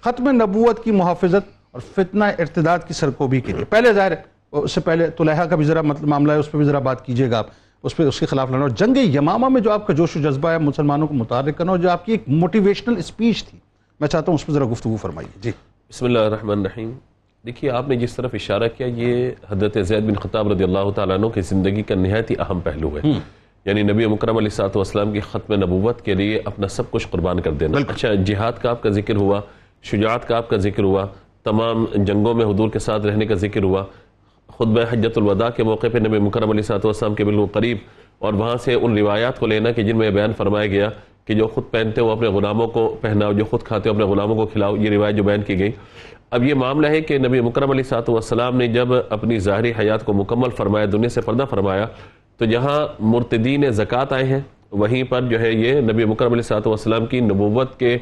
ختم نبوت کی محافظت اور فتنہ ارتداد کی سرکوبی کے لیے۔ پہلے ظاہر ہے اس سے پہلے طلحہ کا بھی ذرا مطلب معاملہ ہے اس پہ بھی ذرا بات کیجیے گا آپ۔ اس پہ اس کے خلاف لڑنا۔ اور جنگ یمامہ میں جو آپ کا جوش و جذبہ ہے مسلمانوں کو متحرک کرنا اور جو آپ کی ایک موٹیویشنل اسپیچ تھی۔ میں چاہتا ہوں اس پہ ذرا گفتگو فرمائیے۔ جی۔ بسم اللہ الرحمن الرحیم۔ دیکھیے آپ نے جس طرف اشارہ کیا یہ حضرت زید بن خطاب رضی اللہ تعالیٰ عنہ کی زندگی کا نہایت ہی اہم پہلو ہے۔ یعنی نبی مکرم علیہ الصلوۃ والسلام کی ختم نبوت کے لیے اپنا سب کچھ قربان کر دینا۔ اچھا جہاد کا آپ کا ذکر ہوا۔ شجاعت کا آپ کا ذکر ہوا، تمام جنگوں میں حضور کے ساتھ رہنے کا ذکر ہوا۔ خطبہ حجت الوداع کے موقع پہ نبی مکرم علیہ الصلوۃ والسلام کے بالکل قریب اور وہاں سے ان روایات کو لینا کہ جن میں بیان فرمایا گیا کہ جو خود پہنتے ہو اپنے غلاموں کو پہناؤ، جو خود کھاتے ہو اپنے غلاموں کو کھلاؤ، یہ روایت جو بیان کی گئی۔ اب یہ معاملہ ہے کہ نبی مکرم علیہ الصلوۃ والسلام نے جب اپنی ظاہری حیات کو مکمل فرمایا، دنیا سے پردہ فرمایا، تو جہاں مرتدین زکوٰۃ آئے ہیں۔ وہیں پر جو ہے یہ نبی مکرم علیہ الصلوۃ والسلام کی نبوت کے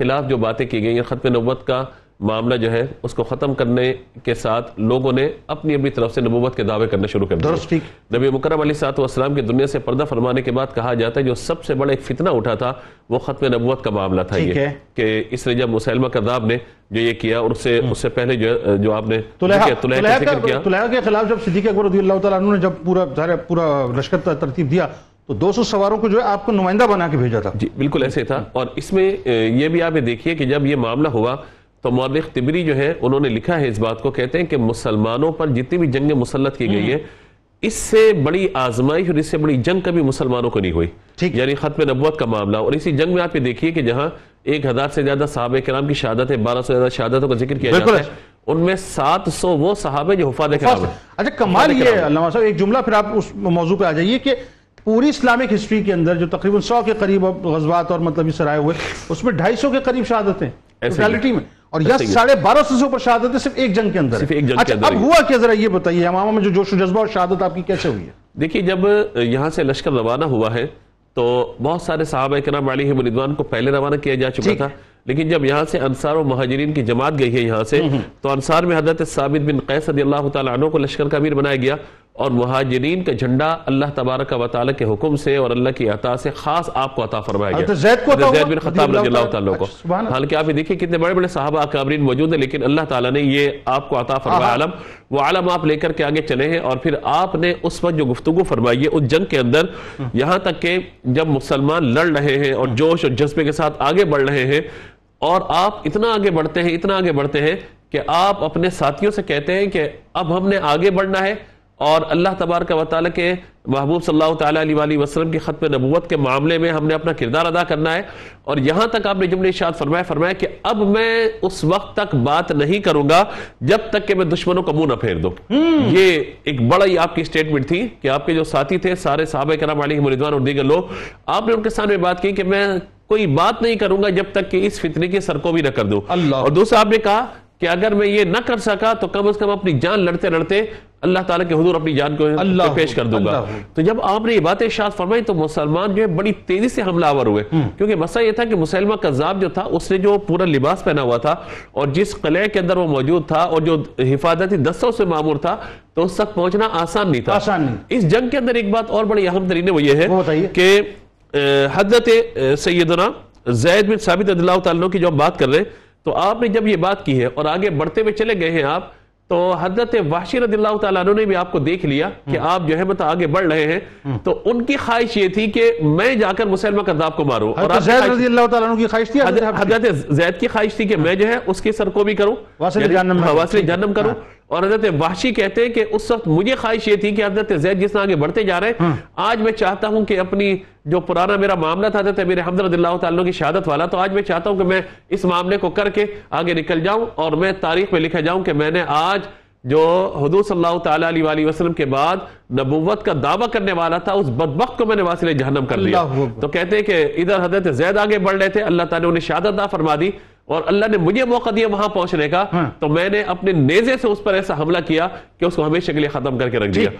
خلاف جو باتیں کی گئی ہیں ختم نبوت کا معاملہ جو ہے اس کو ختم کرنے کے ساتھ لوگوں نے اپنی اپنی طرف سے نبوت کے دعوے کرنے شروع کر دیے۔ نبی مکرم علیہ الصلوۃ والسلام کی دنیا سے پردہ فرمانے کے بعد کہا جاتا ہے جو سب سے بڑا ایک فتنہ اٹھا تھا وہ ختم نبوت کا معاملہ تھا یہ۔ کہ اس نے جب مسلمہ کذاب نے جو یہ کیا اور اس سے اس سے پہلے جو جو آپ نے طلحہ کے خلاف جب صدیق اکبر رضی اللہ تعالیٰ عنہ نے جب پورا پورا لشکر ترتیب دیا تو دو سو سواروں کو جو ہے آپ کو نمائندہ بنا کے بھیجا تھا۔ جی بالکل ایسے تھا۔ اور اس میں یہ بھی آپ دیکھیے کہ جب یہ معاملہ ہوا تو مورخ تبری جو ہے انہوں نے لکھا ہے اس بات کو کہتے ہیں کہ مسلمانوں پر جتنی بھی جنگ مسلط کی گئی ہے اس سے بڑی آزمائش اور اس سے بڑی جنگ کبھی مسلمانوں کو نہیں ہوئی۔ یعنی ختم نبوت کا معاملہ۔ اور اسی جنگ میں آپ یہ دیکھیے کہ جہاں ایک ہزار سے زیادہ صحابہ کرام کی شہادت ہے بارہ سو زیادہ شہادتوں کا ذکر کیا جاتا ہے ان میں سات سو وہ صحابہ جو حفاظ کرام ہیں۔ اچھا کمال یہ ہے علامہ صاحب ایک جملہ پھر آپ اس موضوع پہ آ جائیے کہ پوری اسلامک ہسٹری کے اندر جو تقریباً سو کے قریب غزوات اور مطلب یہ سرائے ہوئے اس میں ڈھائی سو کے قریب شہادتیں۔ ٹوٹالٹی میں اور یہ۔ ساڑھے بارہ سو سے اوپر شہادتیں صرف ایک جنگ کے اندر صرف ہیں۔ ایک جنگ کے اچھا اندر اب۔ ہوا کیا ذرا یہ بتائیے امامہ میں جو جوش و جذبہ اور شہادت آپ کی کیسے ہوئی ہے دیکھیے جب یہاں سے لشکر روانہ ہوا ہے تو بہت سارے صحابہ کرام علیہ مردوان کو پہلے روانہ کیا جا چکا تھا لیکن جب یہاں سے انصار و مہاجرین کی جماعت گئی ہے یہاں سے تو انصار میں حضرت ثابت بن قیس رضی اللہ تعالیٰ عنہ کو لشکر کا امیر بنایا گیا اور مہاجرین کا جھنڈا اللہ تبارک و تعالیٰ کے حکم سے اور اللہ کی عطا سے خاص آپ کو عطا فرمایا گیا۔ حضرت زید کو زید؟ بن خطاب رضی اللہ تعالیٰ کو۔ اچھا،۔ حالانکہ آپ یہ دیکھیں کتنے بڑے بڑے صحابہ اکابرین موجود ہیں لیکن اللہ تعالیٰ نے یہ آپ کو عطا فرمایا۔ علم وہ علم آپ لے کر کے آگے چلے ہیں اور پھر آپ نے اس وقت جو گفتگو فرمائی ہے اس جنگ کے اندر یہاں تک کہ جب مسلمان لڑ رہے ہیں اور جوش اور جذبے کے ساتھ آگے بڑھ رہے ہیں اور آپ اتنا آگے بڑھتے ہیں اتنا آگے بڑھتے ہیں کہ آپ اپنے ساتھیوں سے کہتے ہیں کہ اب ہم نے آگے بڑھنا ہے اور اللہ تبارک و تعالیٰ کے محبوب صلی اللہ تعالیٰ علیہ وآلہ وسلم کی ختم نبوت کے معاملے میں ہم نے اپنا کردار ادا کرنا ہے۔ اور یہاں تک آپ نے جملے اشارت فرمایا فرمایا کہ اب میں اس وقت تک بات نہیں کروں گا جب تک کہ میں دشمنوں کا منہ نہ پھیر دوں۔ یہ ایک بڑا ہی آپ کی سٹیٹمنٹ تھی کہ آپ کے جو ساتھی تھے سارے صحابہ کرام علیہ مردوان اور دیگر لوگ آپ نے ان کے سامنے بات کی کہ میں کوئی بات نہیں کروں گا جب تک کہ اس فتنے کی سر کو بھی نہ کر دوں۔ اور دوسرا آپ نے کہا کہ اگر میں یہ نہ کر سکا تو کم از کم اپنی جان لڑتے لڑتے اللہ تعالیٰ کے حضور اپنی جان کو اللہ پیش کر دوں گا۔ تو جب آپ نے یہ باتیں اشارت فرمائی تو مسلمان جو ہے بڑی تیزی سے حملہ آور ہوئے۔ کیونکہ مسئلہ یہ تھا کہ مسلمہ قذاب جو تھا اس نے جو پورا لباس پہنا ہوا تھا اور جس قلعے کے اندر وہ موجود تھا اور جو حفاظتی دستوں سے معمور تھا تو اس تک پہنچنا آسان نہیں تھا۔ آسان نہیں۔ اس جنگ کے اندر ایک بات اور بڑی اہم ترین وہ یہ ہے۔ کہ حضرت سیدنا زید بن ثابت اللہ تعالیٰ کی جو ہم بات کر رہے ہیں تو آپ نے جب یہ بات کی ہے اور آگے بڑھتے ہوئے چلے گئے ہیں آپ تو حضرت وحشی رضی اللہ تعالیٰ عنہ نے بھی آپ کو دیکھ لیا کہ آپ جو ہے مطلب آگے بڑھ رہے ہیں۔ تو ان کی خواہش یہ تھی کہ میں جا کر مسلمہ کذاب کو ماروں۔ اور زید رضی اللہ تعالیٰ عنہ کی خواہش تھی۔ حضرت زید کی خواہش تھی کہ میں جو ہے اس کی سر کو بھی کروں۔ واصل یعنی- جہنم میں۔ ہاں، کروں۔ اور حضرت وحشی کہتے ہیں کہ اس وقت مجھے خواہش یہ تھی کہ حضرت زید جس طرح آگے بڑھتے جا رہے ہیں آج میں چاہتا ہوں کہ اپنی جو پرانا میرا معاملہ تھا حضرت میرے حمد رضی اللہ تعالیٰ کی شہادت والا تو آج میں چاہتا ہوں کہ میں اس معاملے کو کر کے آگے نکل جاؤں اور میں تاریخ میں لکھا جاؤں کہ میں نے آج جو حضور صلی اللہ تعالیٰ علیہ وآلہ وسلم کے بعد نبوت کا دعویٰ کرنے والا تھا اس بدبخت کو میں نے واصل جہنم کر لیا۔ تو کہتے ہیں کہ ادھر حضرت زید آگے بڑھ رہے تھے اللہ تعالیٰ نے انہیں شہادت فرما دی۔ اور اللہ نے مجھے موقع دیا وہاں پہنچنے کا ہاں۔ تو میں نے اپنے نیزے سے اس پر ایسا حملہ کیا کہ اس کو ہمیشہ کے لیے ختم کر کے رکھ دیا